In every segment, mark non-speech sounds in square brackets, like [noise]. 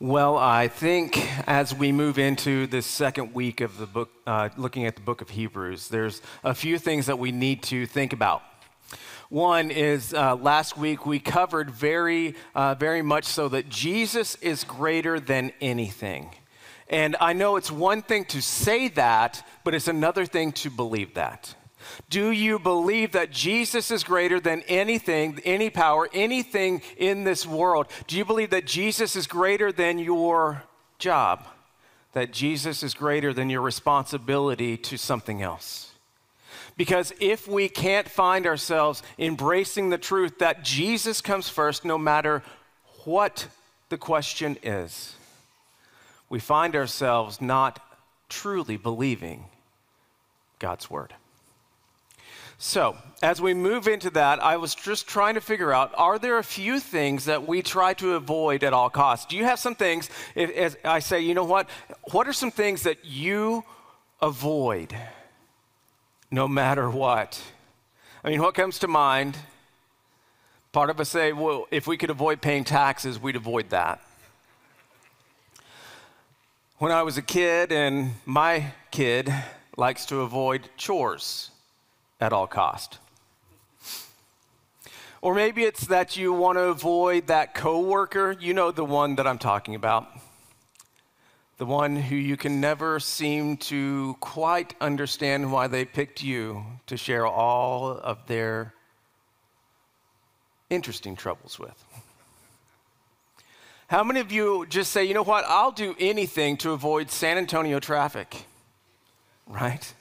Well, I think as we move into this second week of the book, uh, looking at the book of Hebrews, there's a few things that we need to think about. One is uh, last week we covered very, uh, very much so that Jesus is greater than anything. And I know it's one thing to say that, but it's another thing to believe that. Do you believe that Jesus is greater than anything, any power, anything in this world? Do you believe that Jesus is greater than your job? That Jesus is greater than your responsibility to something else? Because if we can't find ourselves embracing the truth that Jesus comes first, no matter what the question is, we find ourselves not truly believing God's word. So, as we move into that, I was just trying to figure out are there a few things that we try to avoid at all costs? Do you have some things, if, as I say, you know what? What are some things that you avoid no matter what? I mean, what comes to mind? Part of us say, well, if we could avoid paying taxes, we'd avoid that. When I was a kid, and my kid likes to avoid chores at all cost. Or maybe it's that you want to avoid that coworker, you know the one that I'm talking about. The one who you can never seem to quite understand why they picked you to share all of their interesting troubles with. How many of you just say, you know what, I'll do anything to avoid San Antonio traffic? Right?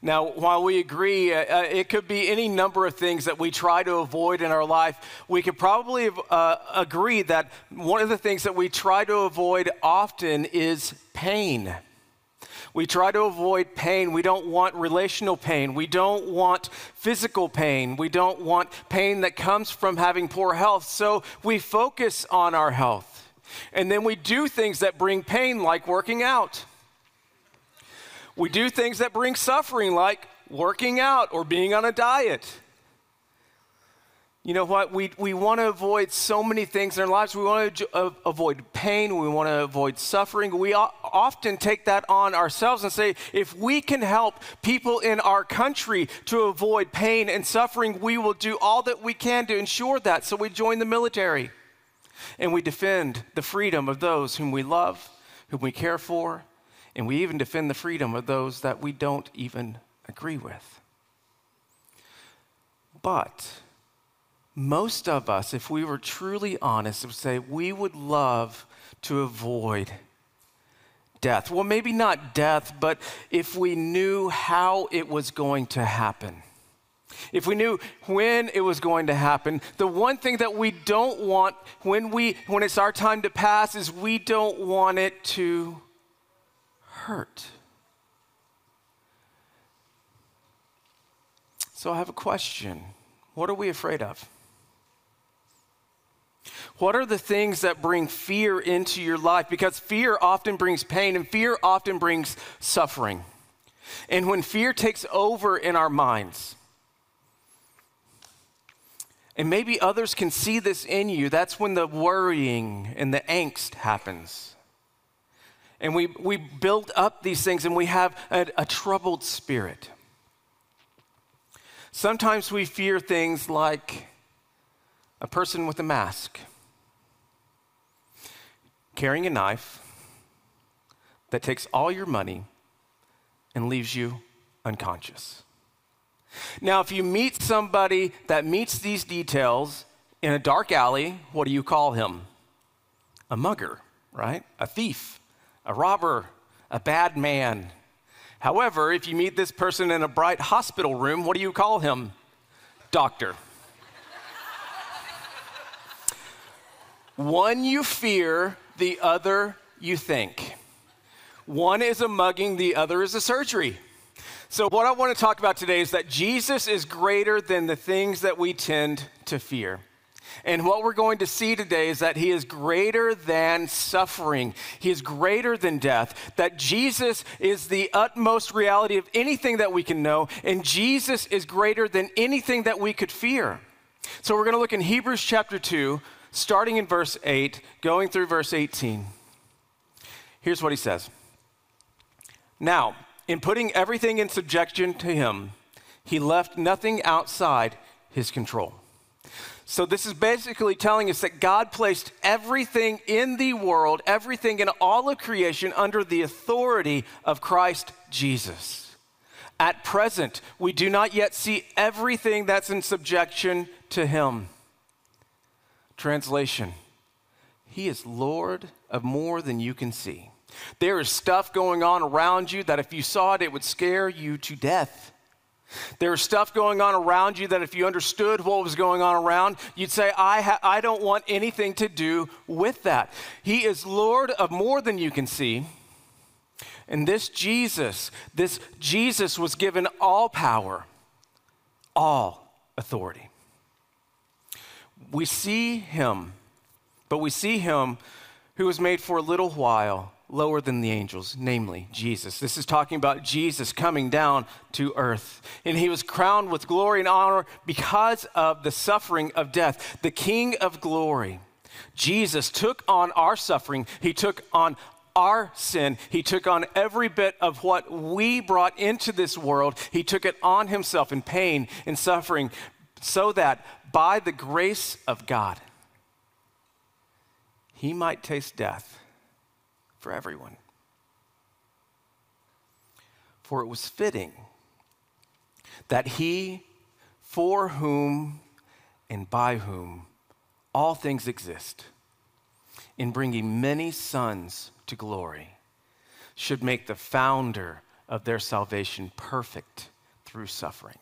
Now, while we agree, uh, uh, it could be any number of things that we try to avoid in our life. We could probably uh, agree that one of the things that we try to avoid often is pain. We try to avoid pain. We don't want relational pain. We don't want physical pain. We don't want pain that comes from having poor health. So we focus on our health. And then we do things that bring pain, like working out. We do things that bring suffering, like working out or being on a diet. You know what? We, we want to avoid so many things in our lives. We want to avoid pain. We want to avoid suffering. We often take that on ourselves and say, if we can help people in our country to avoid pain and suffering, we will do all that we can to ensure that. So we join the military and we defend the freedom of those whom we love, whom we care for, and we even defend the freedom of those that we don't even agree with. But most of us, if we were truly honest, would say we would love to avoid death. Well, maybe not death, but if we knew how it was going to happen. If we knew when it was going to happen, the one thing that we don't want when we when it's our time to pass is we don't want it to hurt. So I have a question. What are we afraid of? What are the things that bring fear into your life? Because fear often brings pain and fear often brings suffering. And when fear takes over in our minds, and maybe others can see this in you, that's when the worrying and the angst happens. And we, we build up these things and we have a, a troubled spirit. Sometimes we fear things like a person with a mask carrying a knife that takes all your money and leaves you unconscious. Now, if you meet somebody that meets these details in a dark alley, what do you call him? A mugger, right? A thief a robber, a bad man. However, if you meet this person in a bright hospital room, what do you call him? Doctor. One you fear, the other you think. One is a mugging, the other is a surgery. So, what I want to talk about today is that Jesus is greater than the things that we tend to fear. And what we're going to see today is that he is greater than suffering. He is greater than death. That Jesus is the utmost reality of anything that we can know. And Jesus is greater than anything that we could fear. So we're going to look in Hebrews chapter 2, starting in verse 8, going through verse 18. Here's what he says Now, in putting everything in subjection to him, he left nothing outside his control. So, this is basically telling us that God placed everything in the world, everything in all of creation, under the authority of Christ Jesus. At present, we do not yet see everything that's in subjection to him. Translation He is Lord of more than you can see. There is stuff going on around you that if you saw it, it would scare you to death. There is stuff going on around you that if you understood what was going on around, you'd say, I, ha- I don't want anything to do with that. He is Lord of more than you can see. And this Jesus, this Jesus was given all power, all authority. We see him, but we see him who was made for a little while lower than the angels, namely Jesus. This is talking about Jesus coming down to earth. And he was crowned with glory and honor because of the suffering of death. The King of glory, Jesus, took on our suffering, he took on our sin. He took on every bit of what we brought into this world. He took it on himself in pain and suffering so that by the grace of God, he might taste death for everyone. For it was fitting that he, for whom and by whom all things exist, in bringing many sons to glory, should make the founder of their salvation perfect through suffering.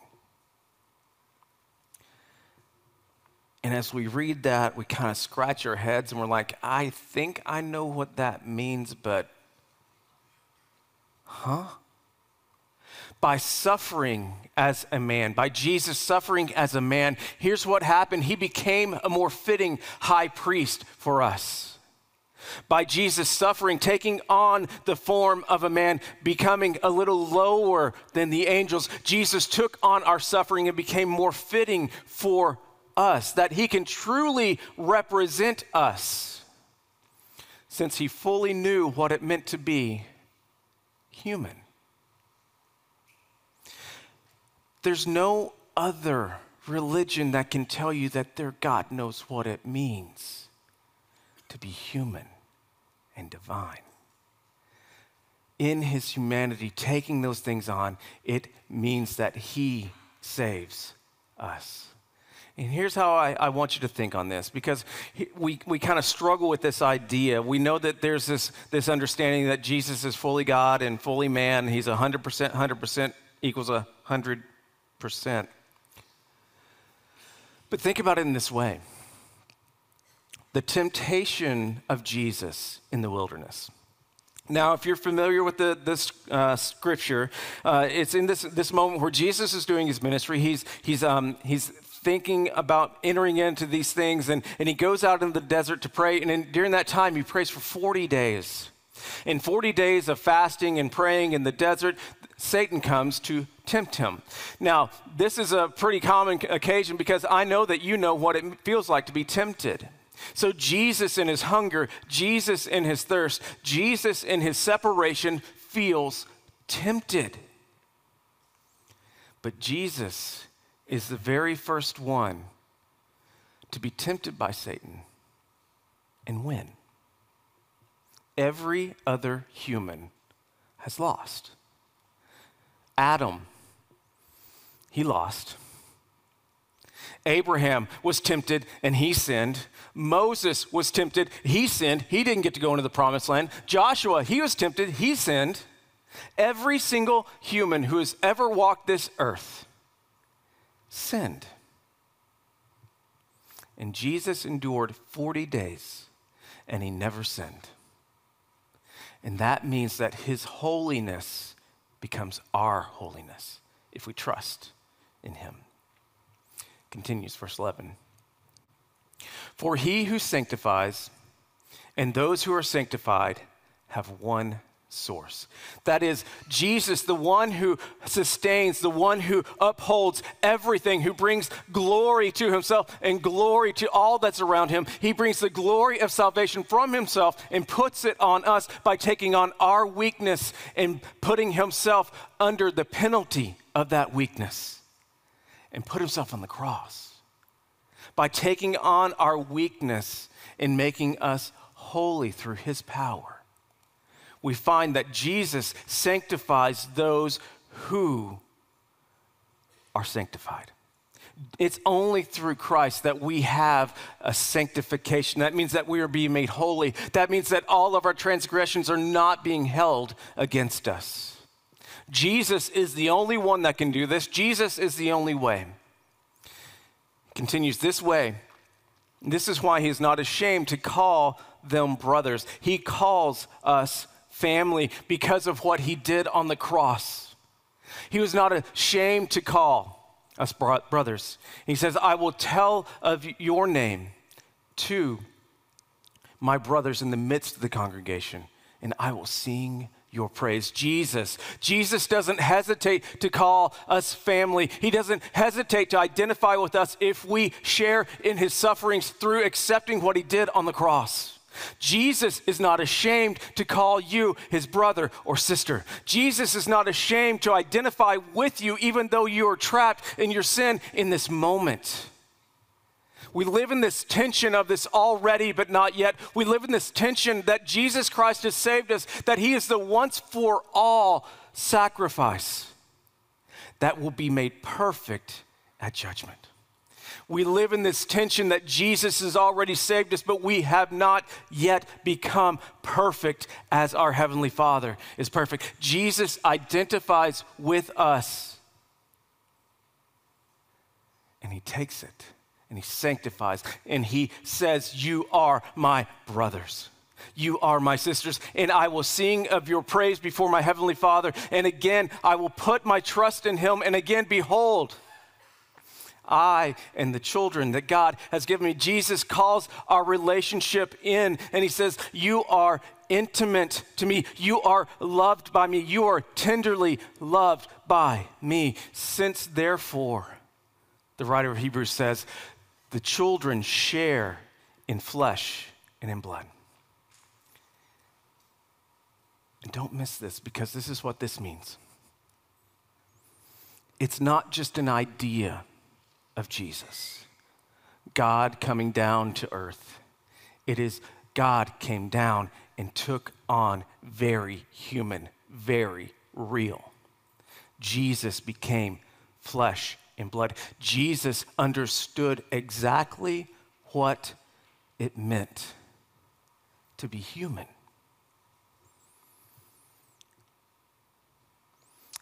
And as we read that, we kind of scratch our heads and we're like, I think I know what that means, but huh? By suffering as a man, by Jesus suffering as a man, here's what happened. He became a more fitting high priest for us. By Jesus suffering, taking on the form of a man, becoming a little lower than the angels, Jesus took on our suffering and became more fitting for us, that he can truly represent us, since he fully knew what it meant to be human. There's no other religion that can tell you that their God knows what it means to be human and divine. In his humanity, taking those things on, it means that he saves us. And here's how I, I, want you to think on this because we, we kind of struggle with this idea. We know that there's this, this understanding that Jesus is fully God and fully man. He's 100%, 100% equals 100%. But think about it in this way the temptation of Jesus in the wilderness. Now, if you're familiar with the, this uh, scripture, uh, it's in this, this moment where Jesus is doing his ministry. He's, he's, um, he's thinking about entering into these things, and, and he goes out in the desert to pray. And in, during that time, he prays for 40 days. In 40 days of fasting and praying in the desert, Satan comes to tempt him. Now, this is a pretty common occasion because I know that you know what it feels like to be tempted. So, Jesus in his hunger, Jesus in his thirst, Jesus in his separation feels tempted. But Jesus is the very first one to be tempted by Satan and win. Every other human has lost. Adam, he lost. Abraham was tempted and he sinned. Moses was tempted, he sinned. He didn't get to go into the promised land. Joshua, he was tempted, he sinned. Every single human who has ever walked this earth sinned. And Jesus endured 40 days and he never sinned. And that means that his holiness becomes our holiness if we trust in him. Continues, verse 11. For he who sanctifies and those who are sanctified have one source. That is, Jesus, the one who sustains, the one who upholds everything, who brings glory to himself and glory to all that's around him. He brings the glory of salvation from himself and puts it on us by taking on our weakness and putting himself under the penalty of that weakness and put himself on the cross. By taking on our weakness and making us holy through his power we find that Jesus sanctifies those who are sanctified. It's only through Christ that we have a sanctification. That means that we are being made holy. That means that all of our transgressions are not being held against us. Jesus is the only one that can do this. Jesus is the only way. Continues this way. This is why he is not ashamed to call them brothers. He calls us family because of what he did on the cross. He was not ashamed to call us brothers. He says, I will tell of your name to my brothers in the midst of the congregation, and I will sing your praise. Jesus. Jesus doesn't hesitate to call us family. He doesn't hesitate to identify with us if we share in his sufferings through accepting what he did on the cross. Jesus is not ashamed to call you his brother or sister. Jesus is not ashamed to identify with you, even though you are trapped in your sin in this moment. We live in this tension of this already but not yet. We live in this tension that Jesus Christ has saved us, that he is the once for all sacrifice that will be made perfect at judgment. We live in this tension that Jesus has already saved us, but we have not yet become perfect as our Heavenly Father is perfect. Jesus identifies with us, and He takes it and He sanctifies, and He says, You are my brothers. You are my sisters, and I will sing of your praise before my Heavenly Father. And again, I will put my trust in Him. And again, behold, I and the children that God has given me. Jesus calls our relationship in, and He says, You are intimate to me. You are loved by me. You are tenderly loved by me. Since, therefore, the writer of Hebrews says, the children share in flesh and in blood. And don't miss this because this is what this means. It's not just an idea of Jesus. God coming down to earth. It is God came down and took on very human, very real. Jesus became flesh and blood. Jesus understood exactly what it meant to be human.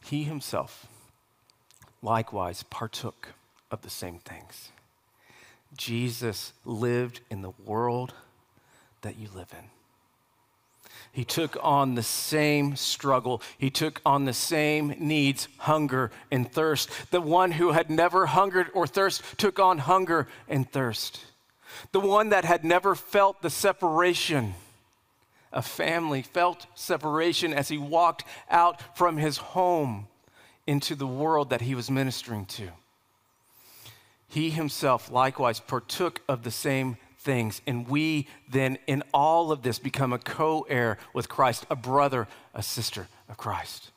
He himself likewise partook of the same things. Jesus lived in the world that you live in. He took on the same struggle. He took on the same needs, hunger and thirst. The one who had never hungered or thirst took on hunger and thirst. The one that had never felt the separation of family felt separation as he walked out from his home into the world that he was ministering to he himself likewise partook of the same things. And we then, in all of this, become a co heir with Christ, a brother, a sister of Christ.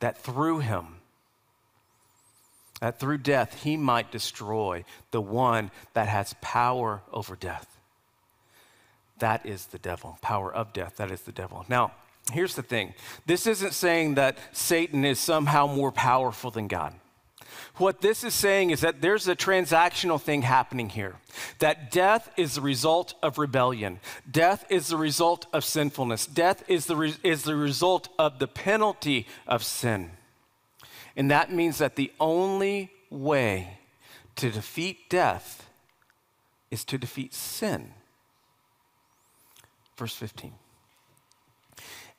That through him, that through death, he might destroy the one that has power over death. That is the devil. Power of death. That is the devil. Now, here's the thing this isn't saying that Satan is somehow more powerful than God. What this is saying is that there's a transactional thing happening here. That death is the result of rebellion. Death is the result of sinfulness. Death is the, re- is the result of the penalty of sin. And that means that the only way to defeat death is to defeat sin. Verse 15.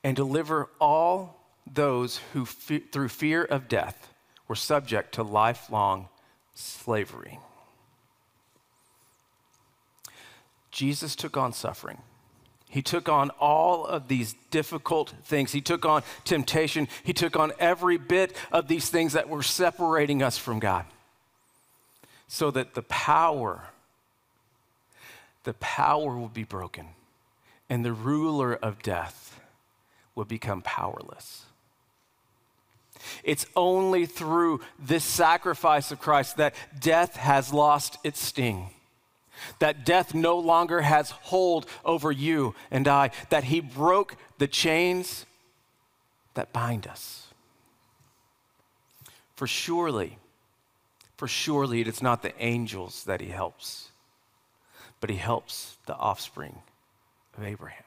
And deliver all those who, fe- through fear of death, were subject to lifelong slavery. Jesus took on suffering. He took on all of these difficult things. He took on temptation. He took on every bit of these things that were separating us from God. So that the power, the power would be broken and the ruler of death would become powerless. It's only through this sacrifice of Christ that death has lost its sting that death no longer has hold over you and I, that he broke the chains that bind us. For surely, for surely it is not the angels that he helps, but he helps the offspring of Abraham.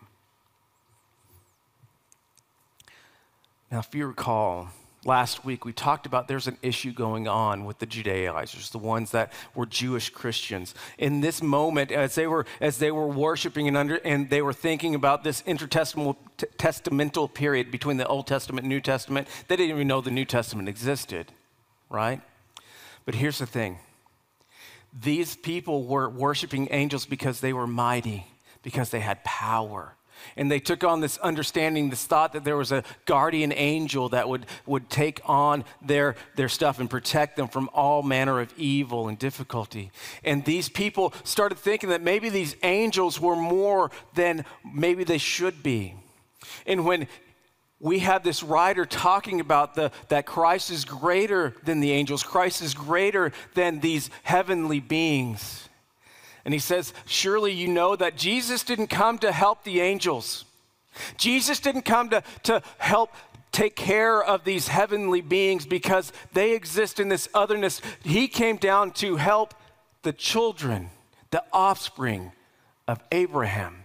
Now, if you recall, last week we talked about there's an issue going on with the Judaizers, the ones that were Jewish Christians. In this moment, as they were as they were worshiping and under and they were thinking about this intertestamental period between the Old Testament and New Testament, they didn't even know the New Testament existed, right? But here's the thing. These people were worshiping angels because they were mighty, because they had power and they took on this understanding, this thought that there was a guardian angel that would, would take on their, their stuff and protect them from all manner of evil and difficulty. And these people started thinking that maybe these angels were more than maybe they should be. And when we have this writer talking about the, that Christ is greater than the angels, Christ is greater than these heavenly beings. And he says, Surely you know that Jesus didn't come to help the angels. Jesus didn't come to, to help take care of these heavenly beings because they exist in this otherness. He came down to help the children, the offspring of Abraham.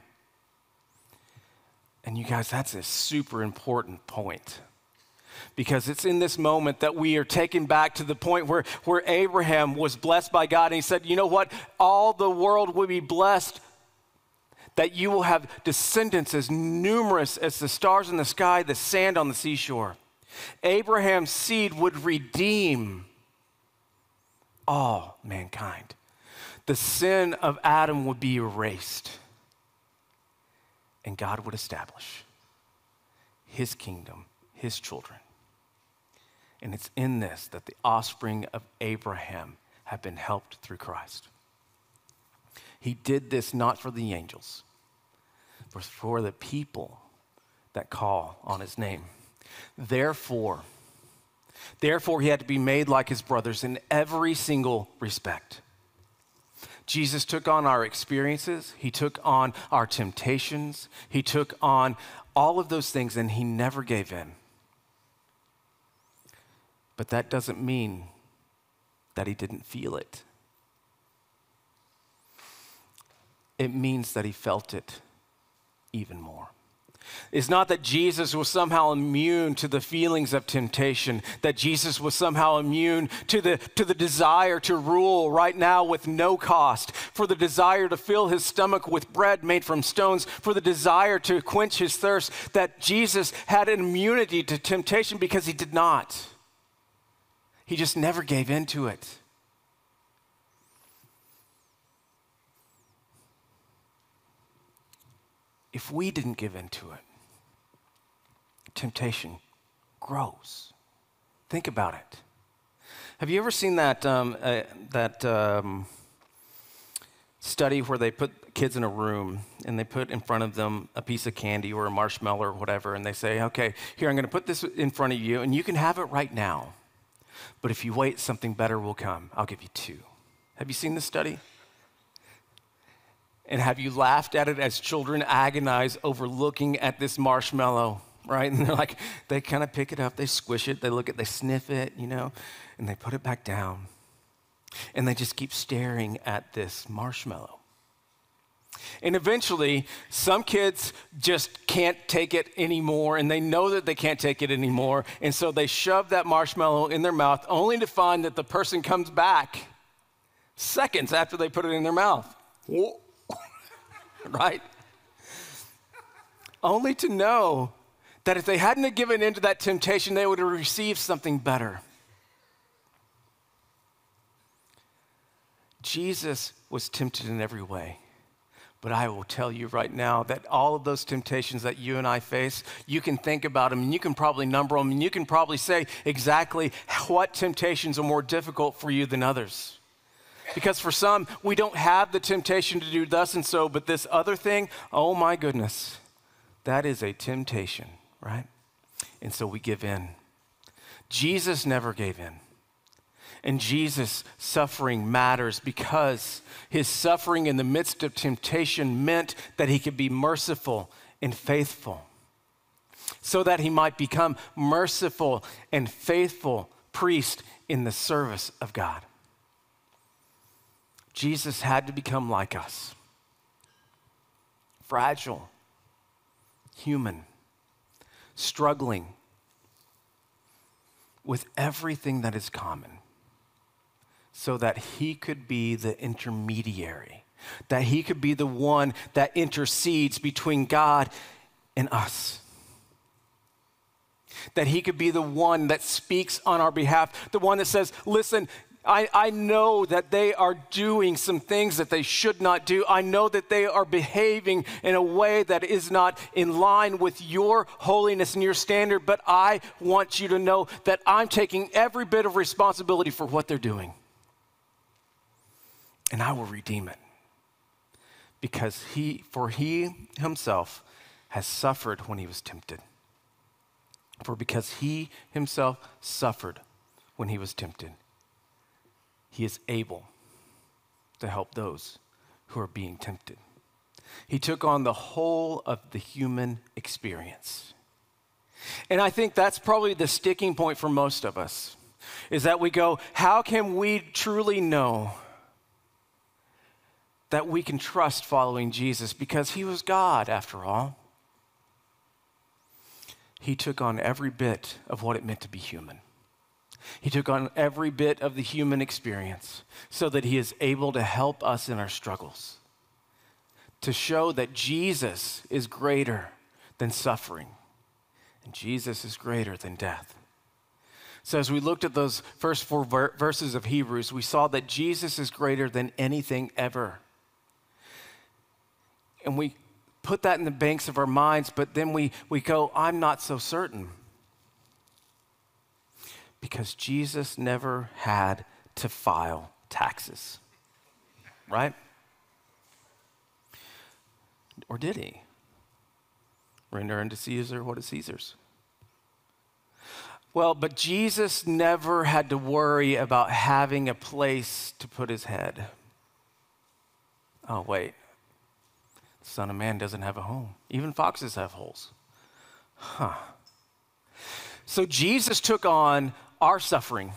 And you guys, that's a super important point because it's in this moment that we are taken back to the point where, where Abraham was blessed by God and he said, You know what? All the world will be blessed that you will have descendants as numerous as the stars in the sky, the sand on the seashore. Abraham's seed would redeem all mankind. The sin of Adam would be erased, and God would establish his kingdom, his children. And it's in this that the offspring of Abraham have been helped through Christ. He did this not for the angels, but for the people that call on his name. Therefore, therefore he had to be made like his brothers in every single respect. Jesus took on our experiences, he took on our temptations, he took on all of those things, and he never gave in. But that doesn't mean that he didn't feel it. It means that he felt it even more. It's not that Jesus was somehow immune to the feelings of temptation, that Jesus was somehow immune to the, to the desire to rule right now with no cost, for the desire to fill his stomach with bread made from stones, for the desire to quench his thirst, that Jesus had an immunity to temptation because he did not. He just never gave in to it. If we didn't give in to it, temptation grows. Think about it. Have you ever seen that, um, uh, that um, study where they put kids in a room and they put in front of them a piece of candy or a marshmallow or whatever, and they say, okay, here, I'm going to put this in front of you, and you can have it right now. But if you wait, something better will come. I'll give you two. Have you seen this study? And have you laughed at it as children agonize over looking at this marshmallow, right? [laughs] And they're like, they kind of pick it up, they squish it, they look at, they sniff it, you know, and they put it back down. And they just keep staring at this marshmallow. And eventually, some kids just can't take it anymore, and they know that they can't take it anymore. And so they shove that marshmallow in their mouth, only to find that the person comes back seconds after they put it in their mouth. [laughs] right? Only to know that if they hadn't given in to that temptation, they would have received something better. Jesus was tempted in every way But I will tell you right now that all of those temptations that you and I face, you can think about them and you can probably number them and you can probably say exactly what temptations are more difficult for you than others. Because for some, we don't have the temptation to do thus and so, but this other thing, oh my goodness, that is a temptation, right? And so we give in. Jesus never gave in. And Jesus' suffering matters because his suffering in the midst of temptation meant that he could be merciful and faithful, so that he might become merciful and faithful priest in the service of God. Jesus had to become like us. Fragile, human, struggling with everything that is common so that he could be the intermediary, that he could be the one that intercedes between God and us. That he could be the one that speaks on our behalf, the one that says, Listen, I, I know that they are doing some things that they should not do. I know that they are behaving in a way that is not in line with your holiness and your standard, but I want you to know that I'm taking every bit of responsibility for what they're doing. And I will redeem it. Because he, for he himself has suffered when he was tempted. For because he himself suffered when he was tempted he is able to help those who are being tempted. He took on the whole of the human experience. And I think that's probably the sticking point for most of us is that we go, how can we truly know that we can trust following Jesus? Because he was God, after all. He took on every bit of what it meant to be human. He took on every bit of the human experience so that he is able to help us in our struggles, to show that Jesus is greater than suffering, and Jesus is greater than death. So, as we looked at those first four ver- verses of Hebrews, we saw that Jesus is greater than anything ever. And we put that in the banks of our minds, but then we, we go, I'm not so certain because Jesus never had to file taxes. Right? Or did he? Render unto Caesar what is Caesar's. Well, but Jesus never had to worry about having a place to put his head. Oh, wait. Son of Man doesn't have a home. Even foxes have holes. Huh. So Jesus took on our suffering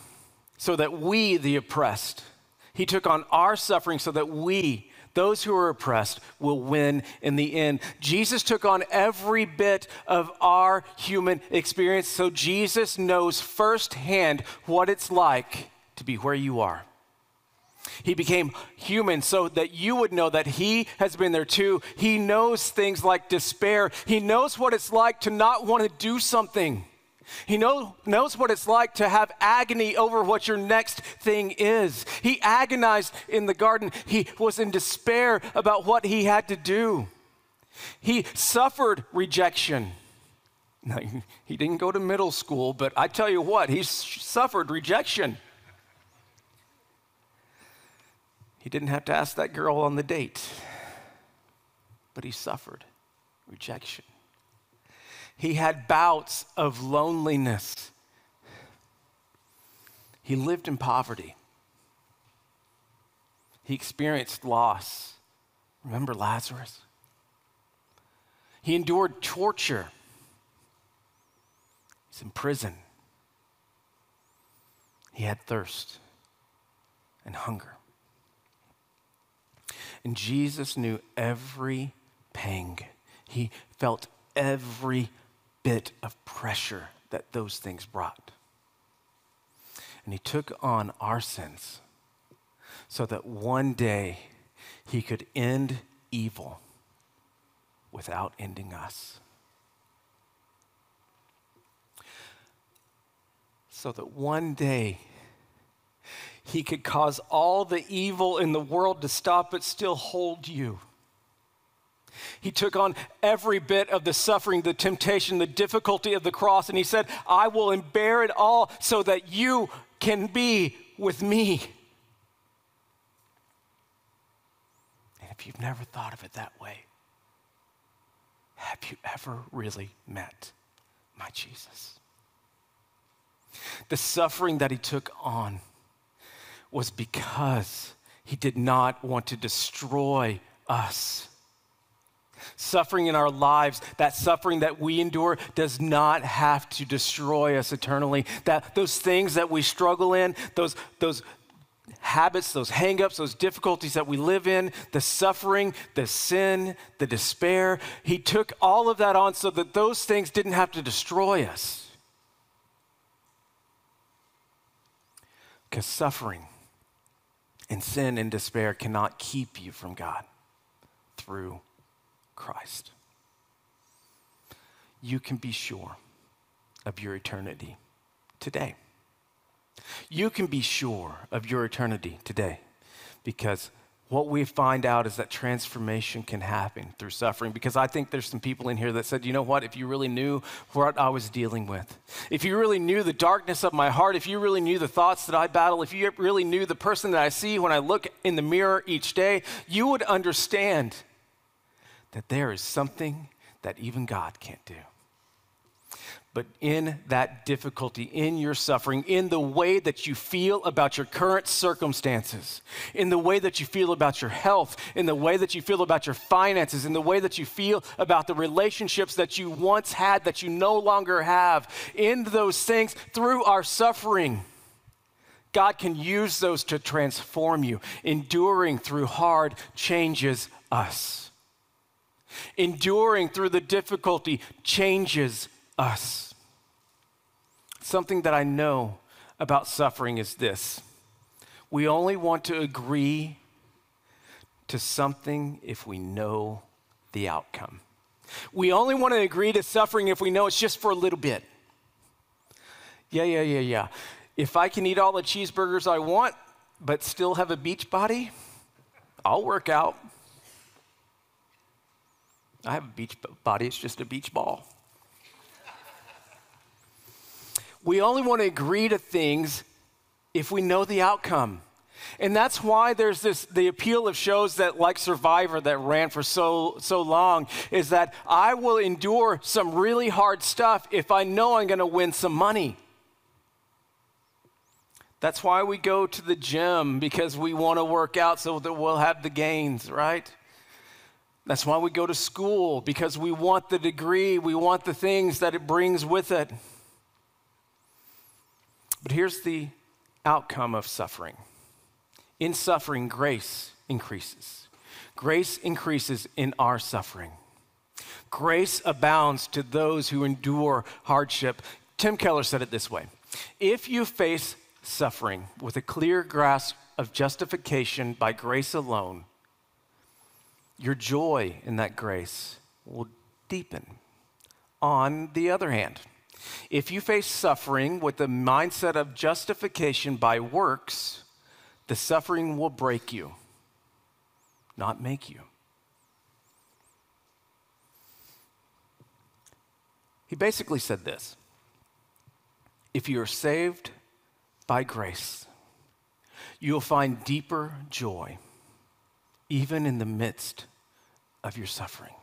so that we, the oppressed, he took on our suffering so that we, those who are oppressed, will win in the end. Jesus took on every bit of our human experience, so Jesus knows firsthand what it's like to be where you are. He became human so that you would know that He has been there too. He knows things like despair. He knows what it's like to not want to do something. He know, knows what it's like to have agony over what your next thing is. He agonized in the garden. He was in despair about what he had to do. He suffered rejection. Now, [laughs] he didn't go to middle school, but I tell you what, he suffered rejection. He didn't have to ask that girl on the date, but he suffered rejection. He had bouts of loneliness. He lived in poverty. He experienced loss. Remember Lazarus? He endured torture. He's in prison. He had thirst and hunger. And Jesus knew every pang. He felt every bit of pressure that those things brought. And he took on our sins so that one day he could end evil without ending us. So that one day he could cause all the evil in the world to stop but still hold you He took on every bit of the suffering, the temptation, the difficulty of the cross, and he said, I will bear it all so that you can be with me. And if you've never thought of it that way, have you ever really met my Jesus? The suffering that he took on was because he did not want to destroy us. Suffering in our lives, that suffering that we endure, does not have to destroy us eternally. That those things that we struggle in, those, those habits, those hangups, those difficulties that we live in, the suffering, the sin, the despair, he took all of that on so that those things didn't have to destroy us. Because suffering sin and despair cannot keep you from God through Christ. You can be sure of your eternity today. You can be sure of your eternity today because what we find out is that transformation can happen through suffering. Because I think there's some people in here that said, you know what, if you really knew what I was dealing with, if you really knew the darkness of my heart, if you really knew the thoughts that I battle, if you really knew the person that I see when I look in the mirror each day, you would understand that there is something that even God can't do. But in that difficulty, in your suffering, in the way that you feel about your current circumstances, in the way that you feel about your health, in the way that you feel about your finances, in the way that you feel about the relationships that you once had that you no longer have, in those things, through our suffering, God can use those to transform you. Enduring through hard changes us. Enduring through the difficulty changes us. Something that I know about suffering is this we only want to agree to something if we know the outcome. We only want to agree to suffering if we know it's just for a little bit. Yeah, yeah, yeah, yeah. If I can eat all the cheeseburgers I want, but still have a beach body, I'll work out. I have a beach body, it's just a beach ball. We only want to agree to things if we know the outcome. And that's why there's this the appeal of shows that like Survivor that ran for so so long is that I will endure some really hard stuff if I know I'm going to win some money. That's why we go to the gym because we want to work out so that we'll have the gains, right? That's why we go to school because we want the degree, we want the things that it brings with it. But here's the outcome of suffering in suffering, grace increases. Grace increases in our suffering. Grace abounds to those who endure hardship. Tim Keller said it this way If you face suffering with a clear grasp of justification by grace alone, your joy in that grace will deepen. On the other hand, if you face suffering with the mindset of justification by works, the suffering will break you, not make you. He basically said this If you are saved by grace, you'll find deeper joy, even in the midst of your suffering.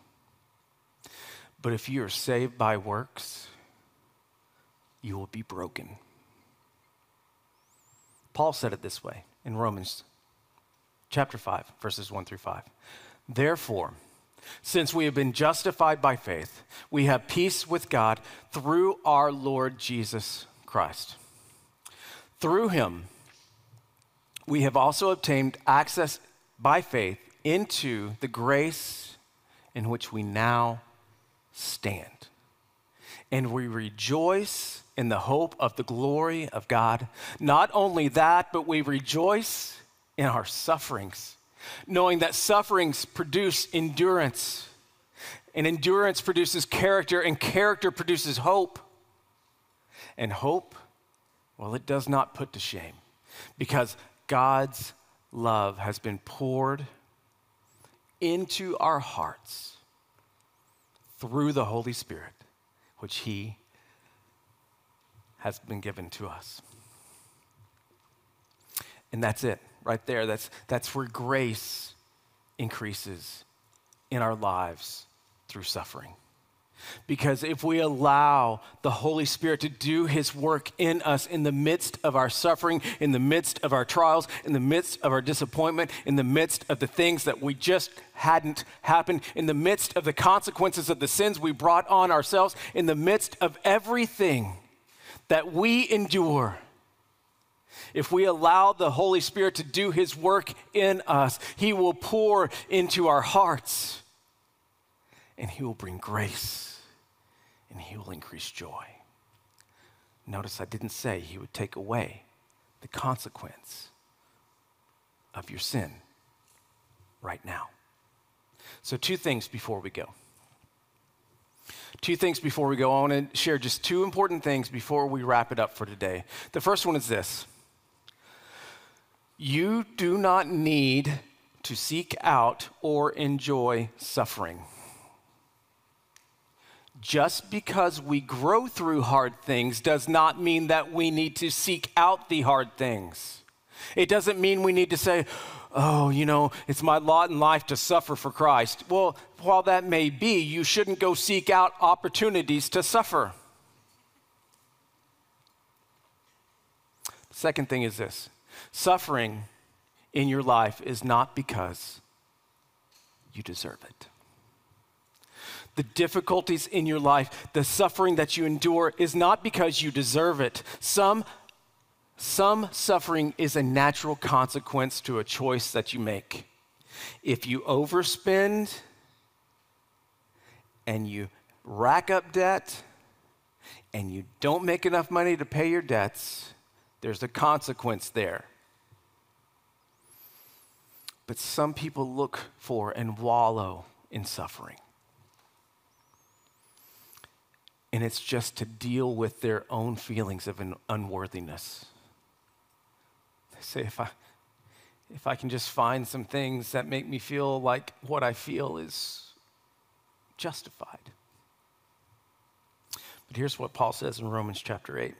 But if you are saved by works, you will be broken. Paul said it this way in Romans chapter 5, verses 1 through 5. Therefore, since we have been justified by faith, we have peace with God through our Lord Jesus Christ. Through him, we have also obtained access by faith into the grace in which we now stand. And we rejoice in the hope of the glory of God. Not only that, but we rejoice in our sufferings, knowing that sufferings produce endurance, and endurance produces character, and character produces hope. And hope, well, it does not put to shame because God's love has been poured into our hearts through the Holy Spirit, which He has been given to us. And that's it, right there. That's, that's where grace increases in our lives through suffering. Because if we allow the Holy Spirit to do His work in us in the midst of our suffering, in the midst of our trials, in the midst of our disappointment, in the midst of the things that we just hadn't happened, in the midst of the consequences of the sins we brought on ourselves, in the midst of everything that we endure, if we allow the Holy Spirit to do His work in us, He will pour into our hearts and He will bring grace and he will increase joy. Notice I didn't say he would take away the consequence of your sin right now. So, two things before we go. Two things before we go. Want to share just two important things before we wrap it up for today. The first one is this you do not need to seek out or enjoy suffering just because we grow through hard things does not mean that we need to seek out the hard things. It doesn't mean we need to say, oh, you know, it's my lot in life to suffer for Christ. Well, while that may be, you shouldn't go seek out opportunities to suffer. Second thing is this suffering in your life is not because you deserve it the difficulties in your life, the suffering that you endure is not because you deserve it. Some, some suffering is a natural consequence to a choice that you make. If you overspend and you rack up debt and you don't make enough money to pay your debts, there's a consequence there. But some people look for and wallow in suffering and it's just to deal with their own feelings of unworthiness. Say, if I, if I can just find some things that make me feel like what I feel is justified. But here's what Paul says in Romans chapter 8.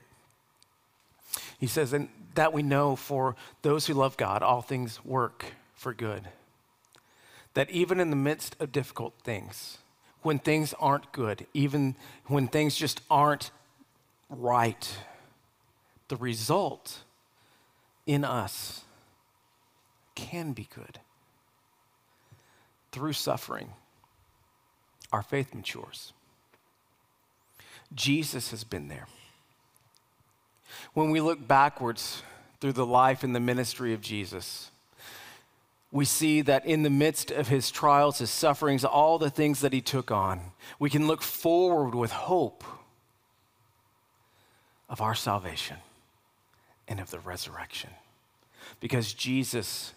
He says, and that we know for those who love God, all things work for good. That even in the midst of difficult things, when things aren't good, even when things just aren't right. The result in us can be good. Through suffering, our faith matures. Jesus has been there. When we look backwards through the life and the ministry of Jesus, we see that in the midst of his trials, his sufferings, all the things that he took on, we can look forward with hope of our salvation and of the resurrection. Because Jesus,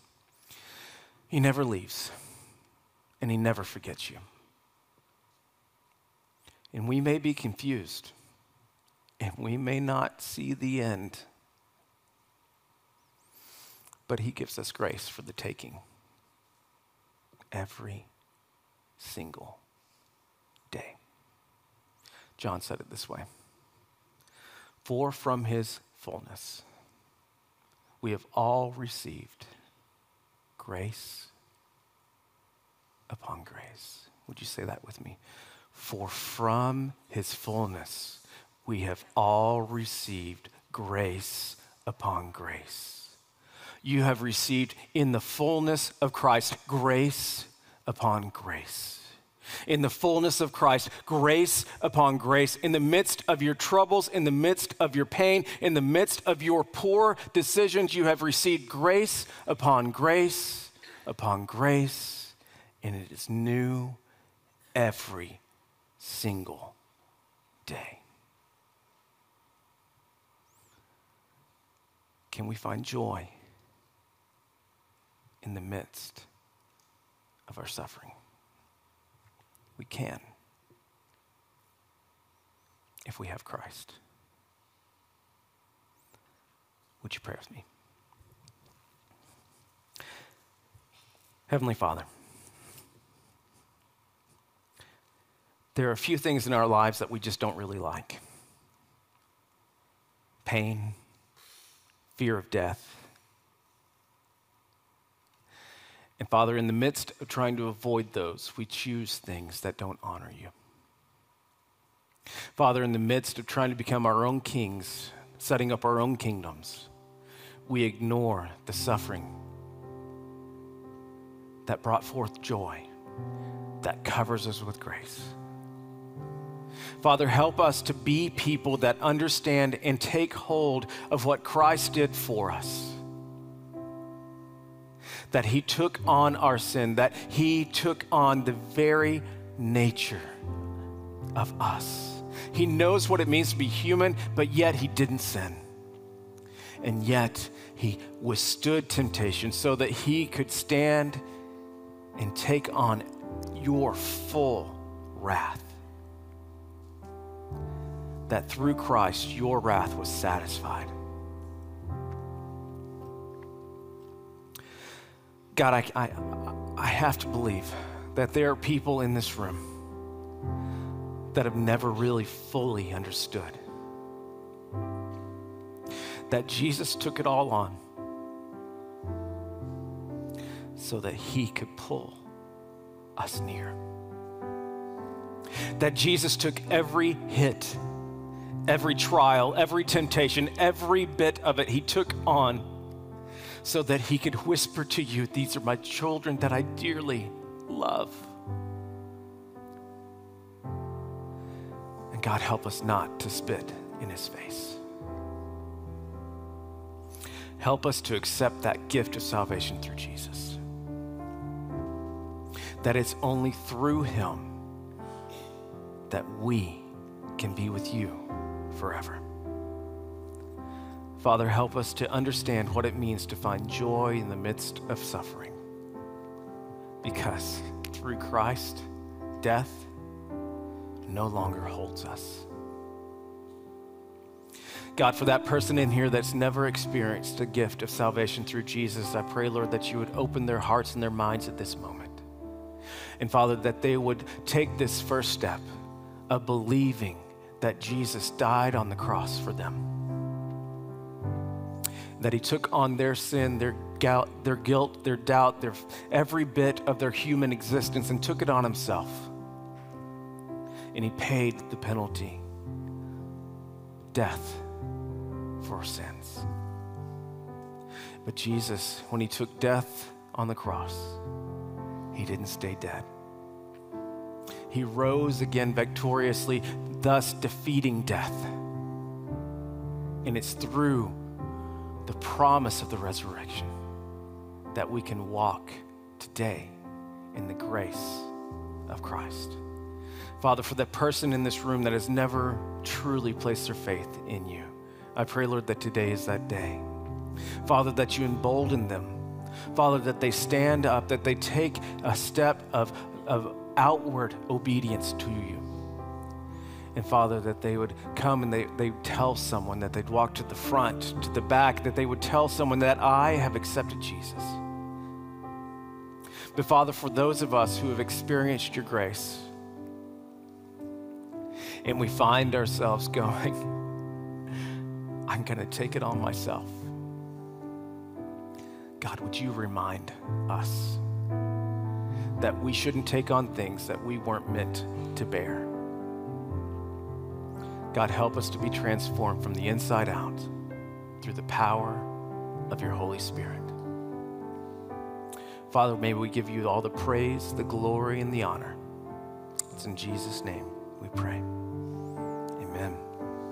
he never leaves and he never forgets you. And we may be confused and we may not see the end but He gives us grace for the taking every single day. John said it this way For from His fullness we have all received grace upon grace. Would you say that with me? For from his fullness we have all received grace upon grace you have received in the fullness of Christ grace upon grace. In the fullness of Christ, grace upon grace. In the midst of your troubles, in the midst of your pain, in the midst of your poor decisions, you have received grace upon grace upon grace, and it is new every single day. Can we find joy? in the midst of our suffering. We can if we have Christ. Would you pray with me? Heavenly Father, there are a few things in our lives that we just don't really like pain, fear of death. And Father, in the midst of trying to avoid those, we choose things that don't honor you. Father, in the midst of trying to become our own kings, setting up our own kingdoms, we ignore the suffering that brought forth joy, that covers us with grace. Father, help us to be people that understand and take hold of what Christ did for us. That he took on our sin, that he took on the very nature of us. He knows what it means to be human, but yet he didn't sin. And yet he withstood temptation so that he could stand and take on your full wrath. That through Christ, your wrath was satisfied. God, I, I, I have to believe that there are people in this room that have never really fully understood that Jesus took it all on so that he could pull us near. That Jesus took every hit, every trial, every temptation, every bit of it, he took on so that he could whisper to you, These are my children that I dearly love. And God, help us not to spit in his face. Help us to accept that gift of salvation through Jesus that it's only through him that we can be with you forever. Father, help us to understand what it means to find joy in the midst of suffering. Because through Christ, death no longer holds us. God, for that person in here that's never experienced a gift of salvation through Jesus, I pray, Lord, that you would open their hearts and their minds at this moment. And Father, that they would take this first step of believing that Jesus died on the cross for them. That he took on their sin, their, gout, their guilt, their doubt, their, every bit of their human existence and took it on himself. And he paid the penalty death for our sins. But Jesus, when he took death on the cross, he didn't stay dead. He rose again victoriously, thus defeating death. And it's through the promise of the resurrection that we can walk today in the grace of Christ. Father, for that person in this room that has never truly placed their faith in you, I pray, Lord, that today is that day. Father, that you embolden them Father, that they stand up, that they take a step of, of outward obedience to you. And Father, that they would come and they, they tell someone, that they'd walk to the front, to the back, that they would tell someone that I have accepted Jesus. But Father, for those of us who have experienced your grace, and we find ourselves going, I'm going to take it on myself. God, would you remind us that we shouldn't take on things that we weren't meant to bear? God, help us to be transformed from the inside out through the power of your Holy Spirit. Father, may we give you all the praise, the glory, and the honor. It's in Jesus' name we pray.